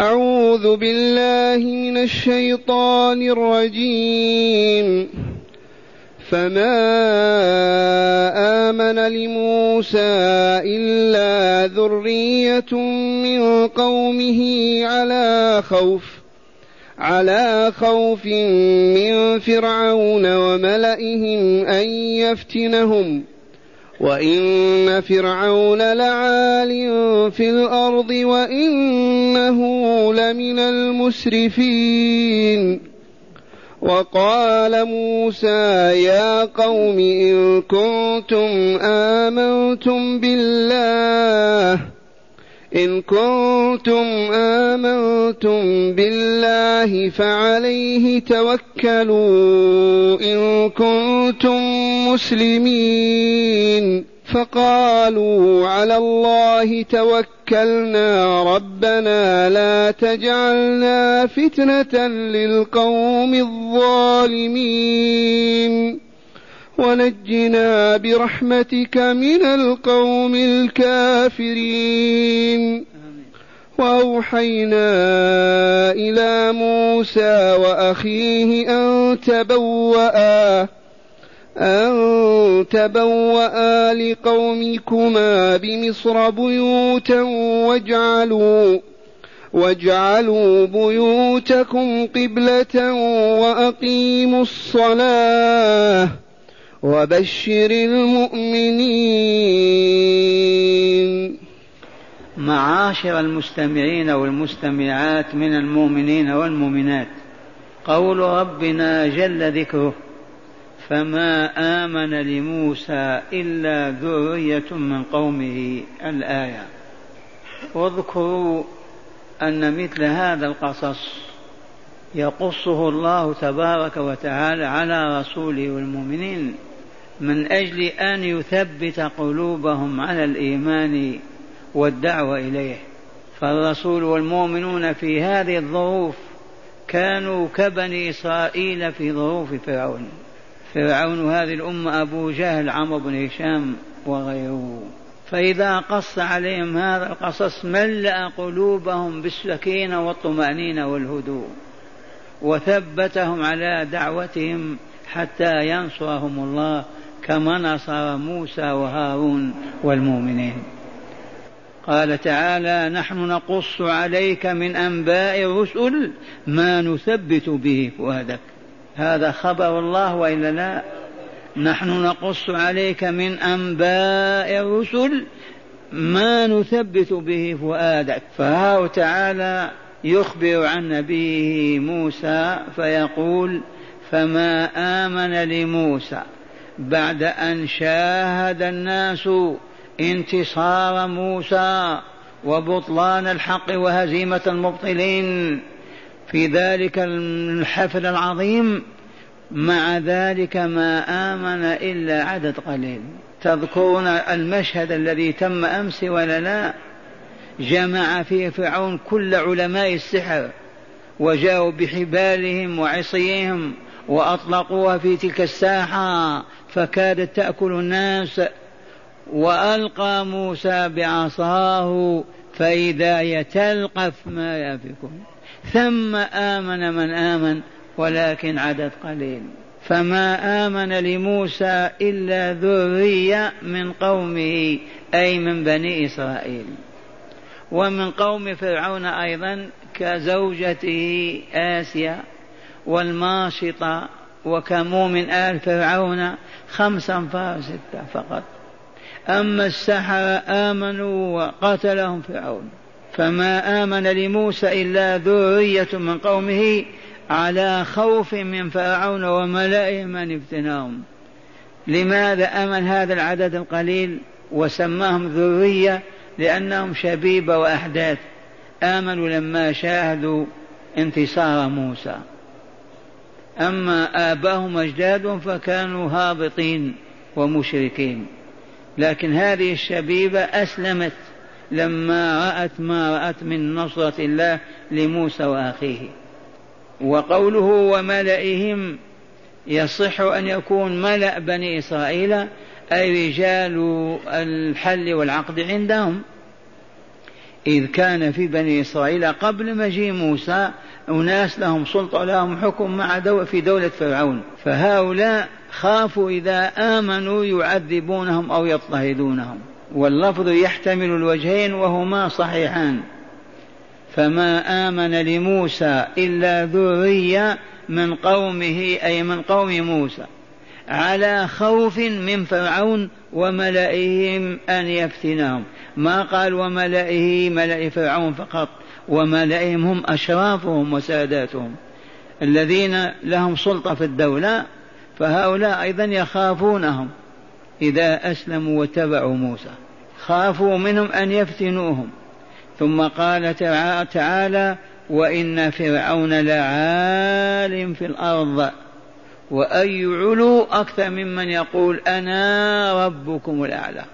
أعوذ بالله من الشيطان الرجيم. فما آمن لموسى إلا ذرية من قومه على خوف على خوف من فرعون وملئهم أن يفتنهم. وإن فرعون لعال في الأرض وإنه لمن المسرفين. وقال موسى يا قوم إن كنتم آمنتم بالله إن كنتم آمنتم بالله فعليه توكلوا إن كنتم مسلمين. فقالوا على الله توكلنا ربنا لا تجعلنا فتنة للقوم الظالمين. ونجنا برحمتك من القوم الكافرين. وأوحينا إلى موسى وأخيه أن تبوأ أن تبوأ لقومكما بمصر بيوتا واجعلوا واجعلوا بيوتكم قبلة وأقيموا الصلاة وبشر المؤمنين. معاشر المستمعين والمستمعات من المؤمنين والمؤمنات قول ربنا جل ذكره فما آمن لموسى إلا ذرية من قومه الآية. واذكروا أن مثل هذا القصص يقصه الله تبارك وتعالى على رسوله والمؤمنين من أجل أن يثبت قلوبهم على الإيمان والدعوة إليه. فالرسول والمؤمنون في هذه الظروف كانوا كبني إسرائيل في ظروف فرعون. فرعون هذه الأمة أبو جهل عمرو بن هشام وغيره. فإذا قص عليهم هذا القصص ملأ قلوبهم بالسكينة والطمأنينة والهدوء وثبتهم على دعوتهم حتى ينصرهم الله كما نصر موسى وهارون والمؤمنين. قال تعالى نحن نقص عليك من أنباء الرسل ما نثبت به فؤادك هذا خبر الله والا لا نحن نقص عليك من أنباء الرسل ما نثبت به فؤادك. فهو تعالى يخبر عن نبيه موسى فيقول فما آمن لموسى بعد أن شاهد الناس انتصار موسى وبطلان الحق وهزيمة المبطلين. في ذلك الحفل العظيم مع ذلك ما آمن إلا عدد قليل. تذكرون المشهد الذي تم أمس ولا لا؟ جمع فيه فرعون كل علماء السحر وجاءوا بحبالهم وعصيهم وأطلقوها في تلك الساحة فكادت تأكل الناس. وألقى موسى بعصاه فإذا هي تلقف ما يأفكون. ثم آمن من آمن ولكن عدد قليل. فما آمن لموسى إلا ذرية من قومه أي من بني إسرائيل. ومن قوم فرعون أيضا كزوجته آسيا والماشطة وكمو من آل فرعون خمسا فستة فقط. أما السحرة آمنوا وقتلهم فرعون. فما آمن لموسى إلا ذرية من قومه على خوف من فرعون وملئهم أن يفتناهم لماذا أمن هذا العدد القليل وسماهم ذرية؟ لأنهم شبيبة وأحداث. آمنوا لما شاهدوا انتصار موسى. أما آباهم أجدادهم فكانوا هابطين ومشركين. لكن هذه الشبيبة أسلمت. لما رأت ما رأت من نصرة الله لموسى وأخيه. وقوله وملئهم يصح أن يكون ملأ بني إسرائيل أي رجال الحل والعقد عندهم. إذ كان في بني إسرائيل قبل مجيء موسى أناس لهم سلطة ولهم حكم مع دولة في دولة فرعون. فهؤلاء خافوا إذا آمنوا يعذبونهم أو يضطهدونهم. واللفظ يحتمل الوجهين وهما صحيحان. فما آمن لموسى إلا ذرية من قومه أي من قوم موسى على خوف من فرعون وملئهم أن يفتنهم. ما قال وملئه ملئ فرعون فقط وملئهم هم أشرافهم وساداتهم الذين لهم سلطة في الدولة فهؤلاء أيضا يخافونهم. إذا أسلموا واتبعوا موسى. خافوا منهم أن يفتنوهم. ثم قال تعالى وإن فرعون لعال في الأرض. وأي علو أكثر ممن يقول أنا ربكم الأعلى.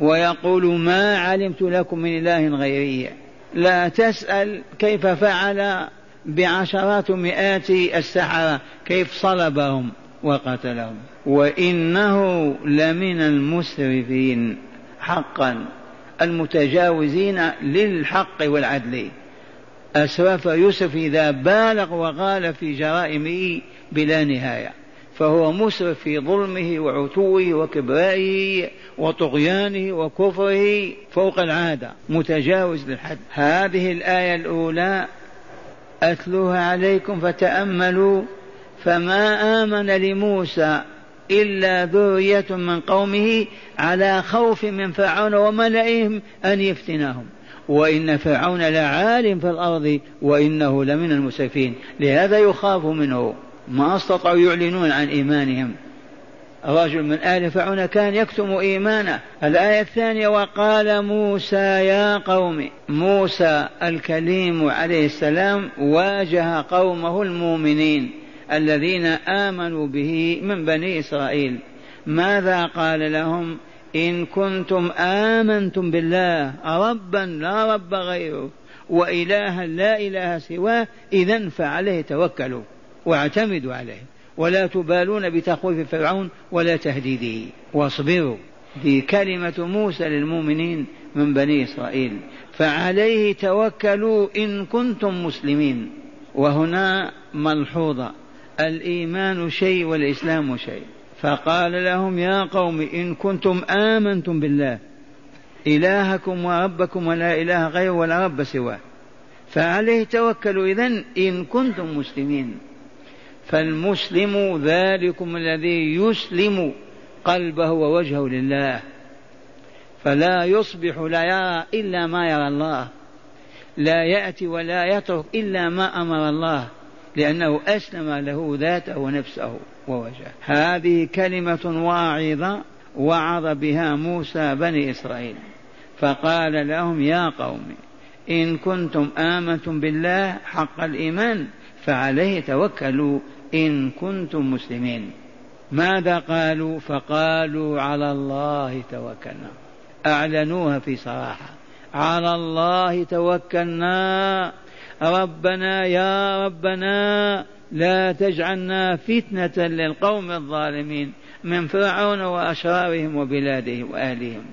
ويقول ما علمت لكم من إله غيري. لا تسأل كيف فعل بعشرات مئات السحرة كيف صلبهم. وقتلهم. وإنه لمن المسرفين حقا المتجاوزين للحق والعدل. أسرف يوسف إذا بالغ وغال في جرائمه بلا نهاية فهو مسرف في ظلمه وعتوه وكبرائه وطغيانه وكفره فوق العادة متجاوز للحد. هذه الآية الأولى أتلوها عليكم فتأملوا فما آمن لموسى إلا ذرية من قومه على خوف من فرعون وملئهم أن يفتنهم. وإن فرعون لعالم في الأرض وإنه لمن المسرفين. لهذا يخاف منه. ما استطاعوا يعلنون عن إيمانهم. رجل من آل فرعون كان يكتم إيمانه. الآية الثانية وقال موسى يا قوم موسى الكليم عليه السلام واجه قومه المؤمنين. الذين آمنوا به من بني إسرائيل. ماذا قال لهم؟ إن كنتم آمنتم بالله ربا لا رب غيره وإلها لا إله سواه إذا فعليه توكلوا واعتمدوا عليه. ولا تبالون بتخويف فرعون ولا تهديده. واصبروا. دي كلمة موسى للمؤمنين من بني إسرائيل. فعليه توكلوا إن كنتم مسلمين. وهنا ملحوظة. الإيمان شيء والإسلام شيء. فقال لهم يا قوم إن كنتم آمنتم بالله إلهكم وربكم ولا إله غيره ولا رب سواه. فعليه توكلوا إذن إن كنتم مسلمين فالمسلم ذلكم الذي يسلم قلبه ووجهه لله. فلا يصبح لا يرى إلا ما يرى الله. لا يأتي ولا يترك إلا ما أمر الله. لأنه أسلم له ذاته ونفسه ووجهه. هذه كلمة واعظة وعظ بها موسى بني إسرائيل. فقال لهم يا قوم إن كنتم آمنتم بالله حق الإيمان فعليه توكلوا إن كنتم مسلمين. ماذا قالوا؟ فقالوا على الله توكلنا. أعلنوها في صراحة. على الله توكلنا ربنا يا ربنا لا تجعلنا فتنة للقوم الظالمين من فرعون وأشرارهم وبلادهم وأهلهم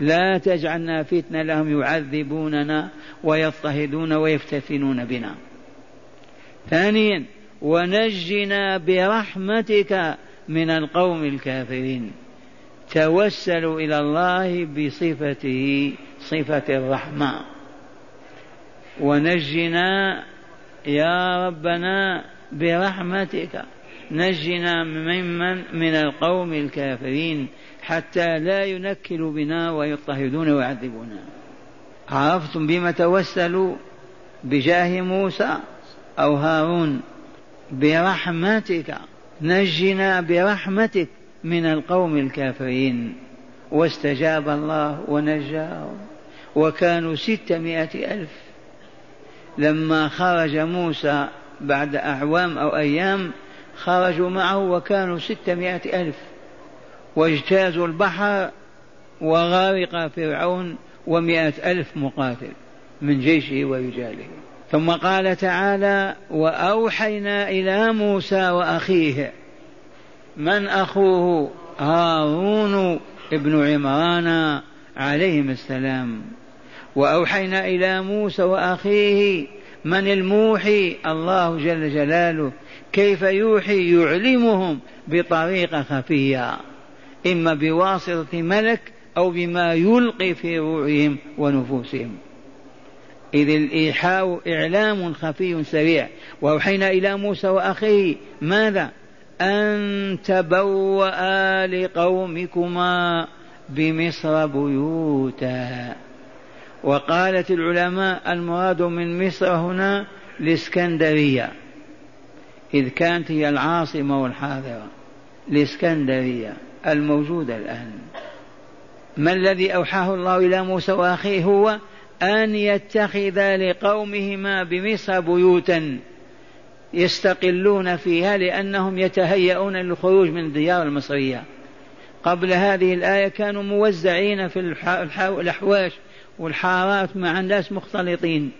لا تجعلنا فتنة لهم يعذبوننا ويضطهدون ويفتتنون بنا. ثانيا ونجنا برحمتك من القوم الكافرين. توسلوا إلى الله بصفته صفة الرحمة. ونجنا يا ربنا برحمتك. نجنا ممن من القوم الكافرين حتى لا ينكلوا بنا ويضطهدون ويعذبونا. عرفتم بما توسلوا بجاه موسى أو هارون؟ برحمتك. نجنا برحمتك من القوم الكافرين. واستجاب الله ونجاهم. وكانوا ستمائة ألف. لما خرج موسى بعد أعوام أو أيام خرجوا معه وكانوا ستمائة ألف. واجتازوا البحر وغارق فرعون ومائة ألف مقاتل من جيشه ورجاله. ثم قال تعالى وأوحينا إلى موسى وأخيه من أخوه هارون ابن عمران عليهم السلام. وأوحينا إلى موسى وأخيه من الموحي؟ الله جل جلاله. كيف يوحي؟ يعلمهم بطريقة خفية. إما بواسطة ملك أو بما يلقي في روعهم ونفوسهم. إذ الإيحاء إعلام خفي سريع. وأوحينا إلى موسى وأخيه ماذا؟ أن تبوأ لقومكما بمصر بيوتا. وقالت العلماء المراد من مصر هنا الإسكندرية. إذ كانت هي العاصمة والحاضرة. الإسكندرية الموجودة الآن. ما الذي أوحاه الله إلى موسى وأخيه هو أن يتخذ لقومهما بمصر بيوتا يستقلون فيها لأنهم يتهيئون للخروج من الديار المصرية. قبل هذه الآية كانوا موزعين في الأحواش والحارات مع الناس مختلطين.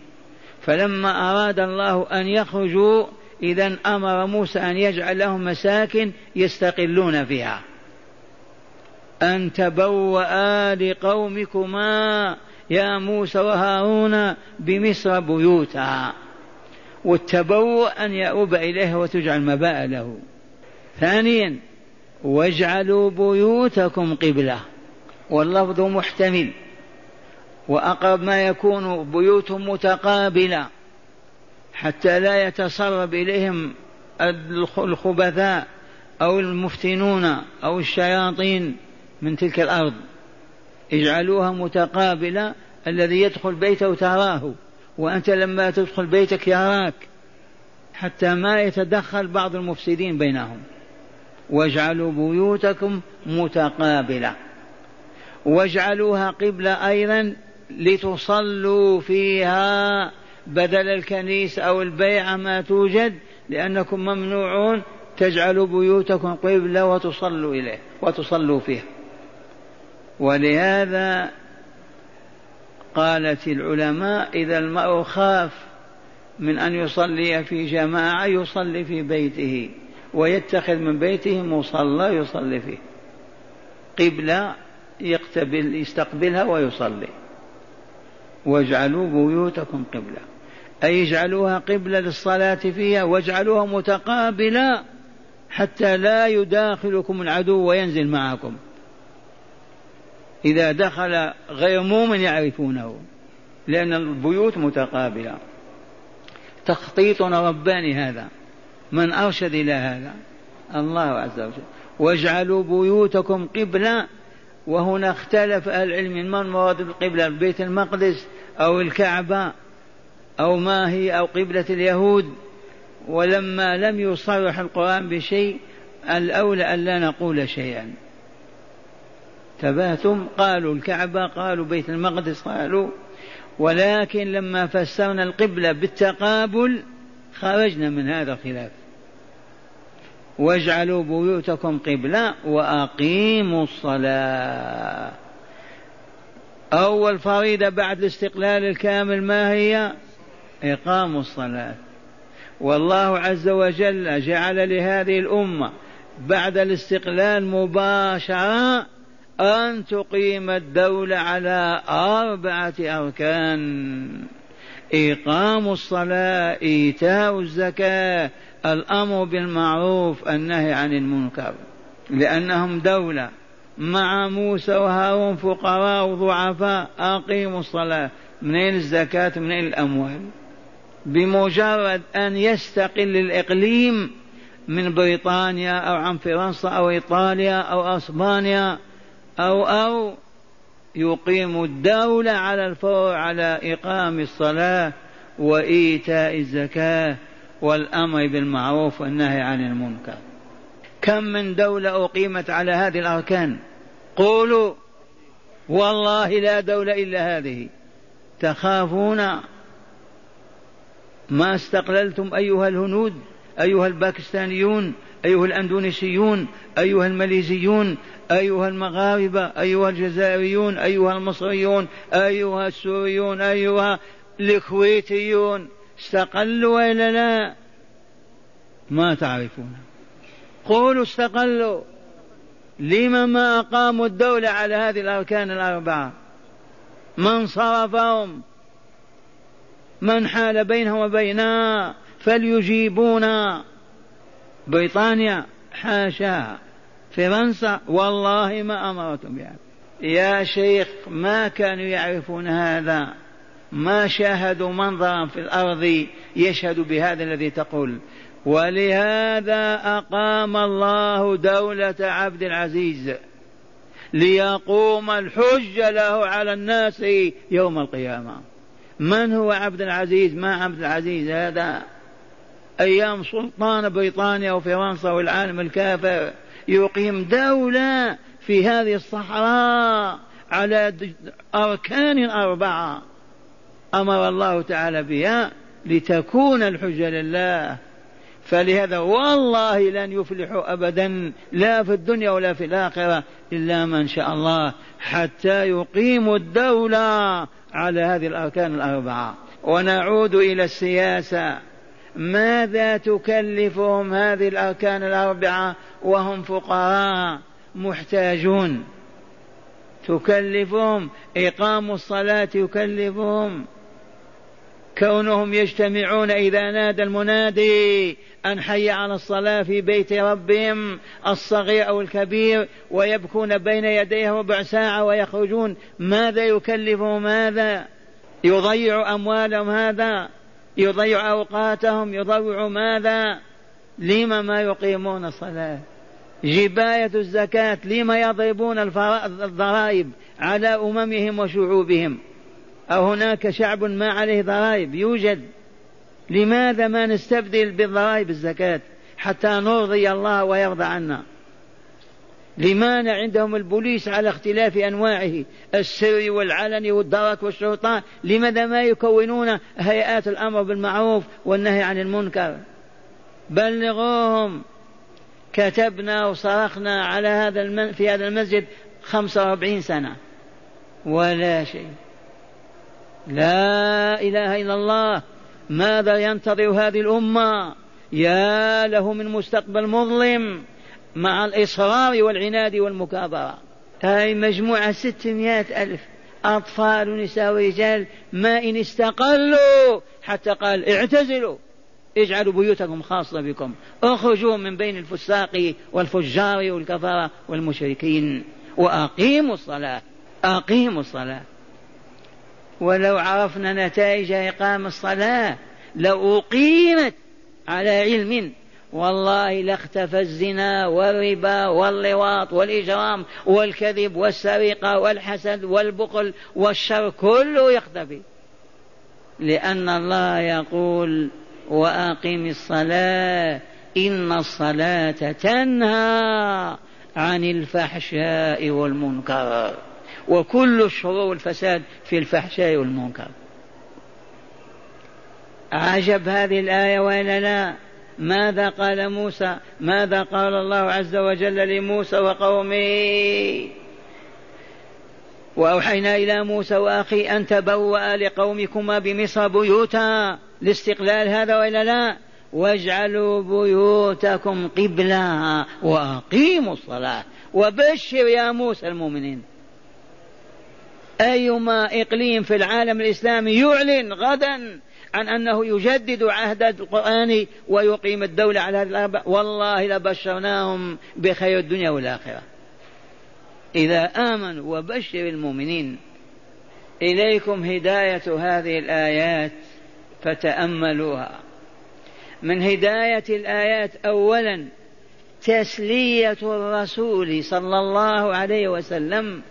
فلما أراد الله أن يخرجوا إذا أمر موسى أن يجعل لهم مساكن يستقلون فيها. أن تبوأ لقومكما يا موسى وهارون بمصر بيوتا. والتبوء أن يؤوب إليه وتجعل مباء له. ثانيا واجعلوا بيوتكم قبلة. واللفظ محتمل. وأقرب ما يكون بيوت متقابلة حتى لا يتسرب إليهم الخبثاء أو المفتنون أو الشياطين من تلك الأرض. اجعلوها متقابلة الذي يدخل بيته تراه وأنت لما تدخل بيتك يراك حتى ما يتدخل بعض المفسدين بينهم. واجعلوا بيوتكم متقابلة. واجعلوها قبلة أيضا لتصلوا فيها بدل الكنيسة أو البيعة ما توجد لأنكم ممنوعون تجعلوا بيوتكم قبلة وتصلوا إليه وتصلوا فيها. ولهذا قالت العلماء إذا المرء خاف من أن يصلي في جماعة يصلي في بيته ويتخذ من بيته مصلى يصلي فيه. قبلة يقتبل يستقبلها ويصلي. واجعلوا بيوتكم قبلة. أي اجعلوها قبلة للصلاة فيها واجعلوها متقابلة حتى لا يداخلكم العدو وينزل معكم. إذا دخل غير مؤمن يعرفونه لأن البيوت متقابلة. تخطيط رباني هذا من أرشد إلى هذا؟ الله عز وجل. واجعلوا بيوتكم قبلة وهنا اختلف العلم من مراد بالقبلة بيت المقدس أو الكعبة أو ما هي أو قبلة اليهود. ولما لم يصرح القرآن بشيء الأولى أن لا نقول شيئا. تبهتم؟ قالوا الكعبة قالوا بيت المقدس قالوا. ولكن لما فسرنا القبلة بالتقابل خرجنا من هذا الخلاف. واجعلوا بيوتكم قبلة وأقيموا الصلاة. أول فريضة بعد الاستقلال الكامل ما هي؟ إقام الصلاة. والله عز وجل جعل لهذه الأمة بعد الاستقلال مباشرة أن تقيم الدولة على أربعة أركان إقام الصلاة إيتاء الزكاة الأمر بالمعروف النهي عن المنكر لأنهم دولة مع موسى وهارون فقراء وضعفاء أقيموا الصلاة. منين الزكاة؟ منين الأموال؟ بمجرد أن يستقل الإقليم من بريطانيا أو عن فرنسا أو إيطاليا أو أسبانيا أو أو يقيم الدولة على الفور على إقام الصلاة وإيتاء الزكاة. والأمر بالمعروف والنهي عن المنكر. كم من دولة أقيمت على هذه الأركان؟ قولوا والله لا دولة إلا هذه. تخافون ما استقللتم أيها الهنود أيها الباكستانيون أيها الأندونيسيون أيها الماليزيون أيها المغاربة أيها الجزائريون أيها المصريون أيها السوريون أيها الكويتيون استقلوا وإلا لا؟ ما تعرفون. قولوا من صرفهم؟ من حال بينهم وبيننا فليجيبونا. بريطانيا حاشا. فرنسا والله ما أمرتم بها يا شيخ ما كانوا يعرفون هذا. ما شاهدوا منظرا في الأرض يشهد بهذا الذي تقول. ولهذا أقام الله دولة عبد العزيز ليقوم الحج له على الناس يوم القيامة. من هو عبد العزيز؟ ما عبد العزيز؟ هذا أيام سلطان بريطانيا وفرنسا والعالم الكافر. يقيم دولة في هذه الصحراء على أركان أربعة. أمر الله تعالى بها لتكون الحجة لله. فلهذا والله لن يفلحوا أبدا لا في الدنيا ولا في الآخرة إلا من شاء الله حتى يقيموا الدولة على هذه الأركان الأربعة. ونعود إلى السياسة. ماذا تكلفهم هذه الأركان الأربعة وهم فقراء؟ محتاجون. تكلفهم إقام الصلاة يكلفهم. كونهم يجتمعون إذا نادى المنادي أن حي على الصلاة في بيت ربهم الصغير أو الكبير ويبكون بين يديه ربع ساعة ويخرجون. ماذا يكلفهم هذا يضيع أموالهم هذا؟ يضيع أوقاتهم؟ يضيع ماذا؟ لم ما يقيمون الصلاة؟ جباية الزكاة لم يضربون الضرائب على أممهم وشعوبهم؟ أو هناك شعب ما عليه ضرائب. يوجد. لماذا ما نستبدل بالضرائب الزكاة حتى نرضي الله ويرضى عنا؟ لماذا عندهم البوليس على اختلاف أنواعه السري والعلني والدرك والشرطه لماذا ما يكونون هيئات الأمر بالمعروف والنهي عن المنكر؟ بلغوهم. كتبنا وصرخنا على هذا في هذا المسجد خمسة وأربعين سنة. ولا شيء. لا إله إلا الله. ماذا ينتظر هذه الأمة؟ يا له من مستقبل مظلم مع الإصرار والعناد والمكابرة. هاي مجموعة ستمائة ألف أطفال ونساء ورجال ما إن استقلوا حتى قال اعتزلوا. اجعلوا بيوتكم خاصة بكم. اخرجوا من بين الفساق والفجار والكفرة والمشركين. وأقيموا الصلاة. أقيموا الصلاة. ولو عرفنا نتائج إقام الصلاة لو أقيمت على علم. والله لاختفى الزنا والربا واللواط والإجرام والكذب والسرقة والحسد والبخل والشر كله يختفي لأن الله يقول وأقم الصلاة إن الصلاة تنهى عن الفحشاء والمنكر. وكل الشرور والفساد في الفحشاء والمنكر. عجب هذه الآية وإلا لا ماذا قال موسى؟ ماذا قال الله عز وجل لموسى وقومه؟ وأوحينا إلى موسى وأخي أن تبوأ لقومكما بمصر بيوتا لاستقلال هذا وإلا لا واجعلوا بيوتكم قبلة وأقيموا الصلاة. وبشر يا موسى المؤمنين. أيما إقليم في العالم الإسلامي يعلن غدا عن أنه يجدد عهد القرآن ويقيم الدولة على هذه الأربع. والله لبشرناهم بخير الدنيا والآخرة. إذا آمنوا وبشر المؤمنين إليكم هداية هذه الآيات فتأملوها. من هداية الآيات أولا تسلية الرسول صلى الله عليه وسلم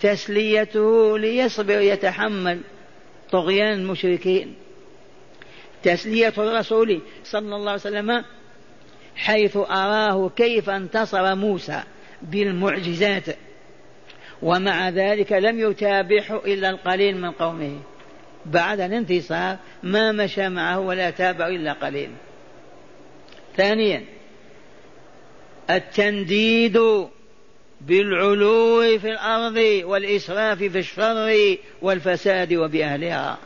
تسليته ليصبر يتحمل. طغيان المشركين. تسلية الرسول صلى الله عليه وسلم حيث أراه كيف انتصر موسى بالمعجزات. ومع ذلك لم يتابعه إلا القليل من قومه. بعد الانتصار ما مشى معه ولا تابع إلا قليل. ثانيا التنديد بالعلو في الأرض والإسراف في الشر والفساد وبأهلها.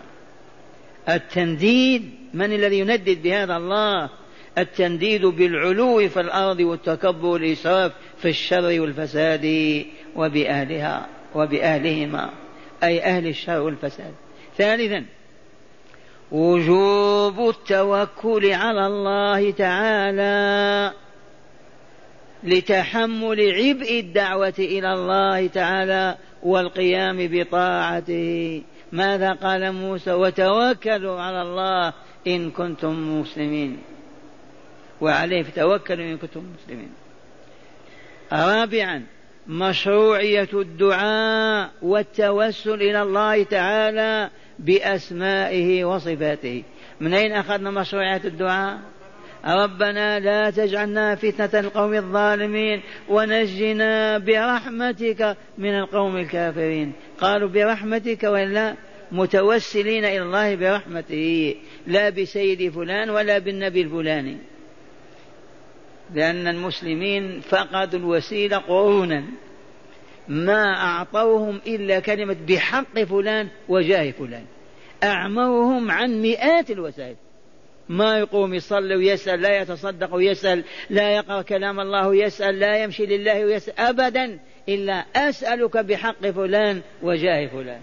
التنديد من الذي يندد بهذا الله؟ التنديد بالعلو في الأرض والتكبر والاسراف في الشر والفساد وبأهلها وبأهلهما. أي أهل الشر والفساد. ثالثا وجوب التوكل على الله تعالى. لتحمل عبء الدعوة إلى الله تعالى والقيام بطاعته. ماذا قال موسى؟ وتوكلوا على الله إن كنتم مسلمين. وعليه فتوكلوا إن كنتم مسلمين. رابعا مشروعية الدعاء والتوسل إلى الله تعالى بأسمائه وصفاته. من أين أخذنا مشروعية الدعاء؟ ربنا لا تجعلنا فتنة القوم الظالمين ونجنا برحمتك من القوم الكافرين. قالوا برحمتك ولا متوسلين إلى الله برحمته. لا بسيد فلان ولا بالنبي الفلاني. لأن المسلمين فقدوا الوسيلة قرونا. ما أعطوهم إلا كلمة بحق فلان وجاه فلان. أعموهم عن مئات الوسائل. ما يقوم يصلي ويسأل لا يتصدق ويسأل لا يقرأ كلام الله ويسأل لا يمشي لله ويسأل أبدا إلا أسألك بحق فلان وجاه فلان.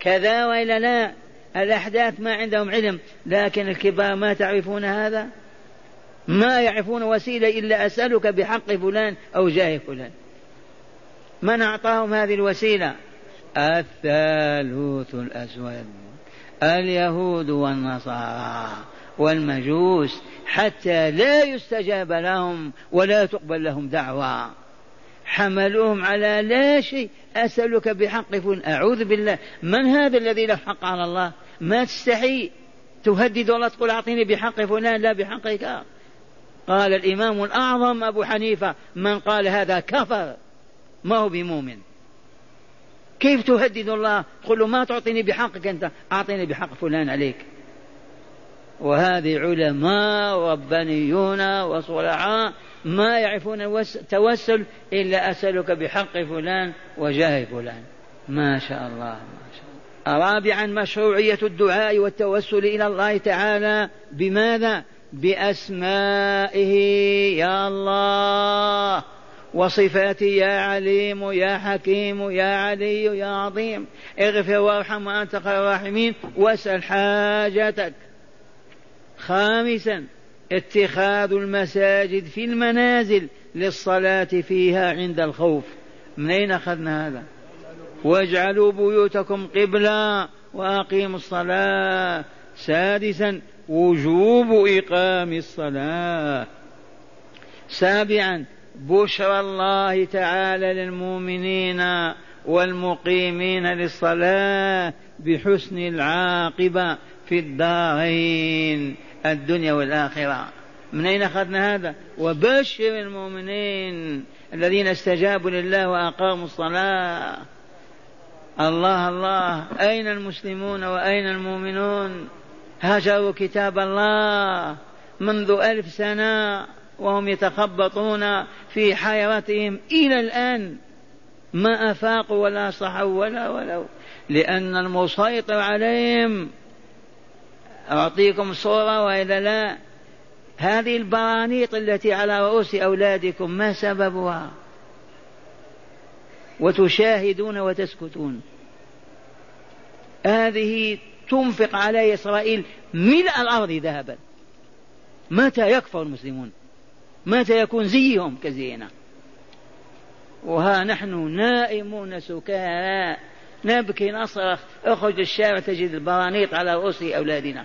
كذا وإلا لا الأحداث ما عندهم علم لكن الكبار ما تعرفون هذا؟ ما يعرفون وسيلة إلا أسألك بحق فلان أو جاه فلان. من أعطاهم هذه الوسيلة؟ الثالوث الأسود اليهود والنصارى. والمجوس حتى لا يستجاب لهم ولا تقبل لهم دعوة حملوهم على لا شيء. أسألك بحق فلان. أعوذ بالله. من هذا الذي له حق على الله؟ ما تستحي تهدد الله تقول أعطيني بحق فلان لا بحقك. قال الإمام الأعظم أبو حنيفة من قال هذا كفر. ما هو بمؤمن. كيف تهدد الله؟ تقول له ما تعطيني بحقك أنت. أعطيني بحق فلان عليك. وهذه علماء ربانيون وصلعاء ما يعرفون التوسل إلا أسألك بحق فلان وجاه فلان. ما شاء الله ما شاء الله. رابعا مشروعية الدعاء والتوسل إلى الله تعالى بماذا؟ بأسمائه يا الله. وصفاته يا عليم يا حكيم يا علي يا عظيم. اغفر وارحم وأنت خير الراحمين. واسأل حاجتك. خامسا اتخاذ المساجد في المنازل للصلاة فيها عند الخوف. من أين أخذنا هذا؟ واجعلوا بيوتكم قبلا وأقيموا الصلاة. سادسا وجوب إقام الصلاة. سابعا بشرى الله تعالى للمؤمنين والمقيمين للصلاة بحسن العاقبة في الدارين. الدنيا والآخرة. من أين أخذنا هذا؟ وبشر المؤمنين الذين استجابوا لله وأقاموا الصلاة. الله الله أين المسلمون وأين المؤمنون؟ هجروا كتاب الله منذ ألف سنة وهم يتخبطون في حيرتهم إلى الآن. ما أفاقوا ولا صحوا ولا ولو لأن المسيطر عليهم أعطيكم صورة وإذا لا هذه البرانيط التي على رؤوس أولادكم ما سببها؟ وتشاهدون وتسكتون. هذه تنفق على إسرائيل ملء الأرض ذهبا. متى يكفر المسلمون؟ متى يكون زيهم كزينا وها نحن نائمون سكارى. نبكي نصرخ اخرج الشارع تجد البرانيط على رؤوس أولادنا.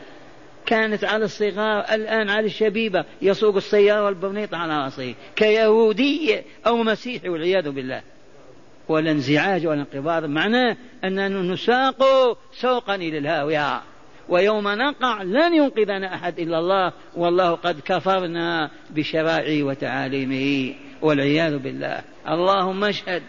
كانت على الصغار الآن على الشبيبة يسوق السيارة والبرنيط على رأسه. كيهودي أو مسيحي والعياذ بالله. ولا انزعاج ولا انقباض. معناه أننا نساق سوقا إلى الهاوية. ويوم نقع لن ينقذنا أحد إلا الله. والله قد كفرنا بشرائعه وتعاليمه. والعياذ بالله. اللهم اشهد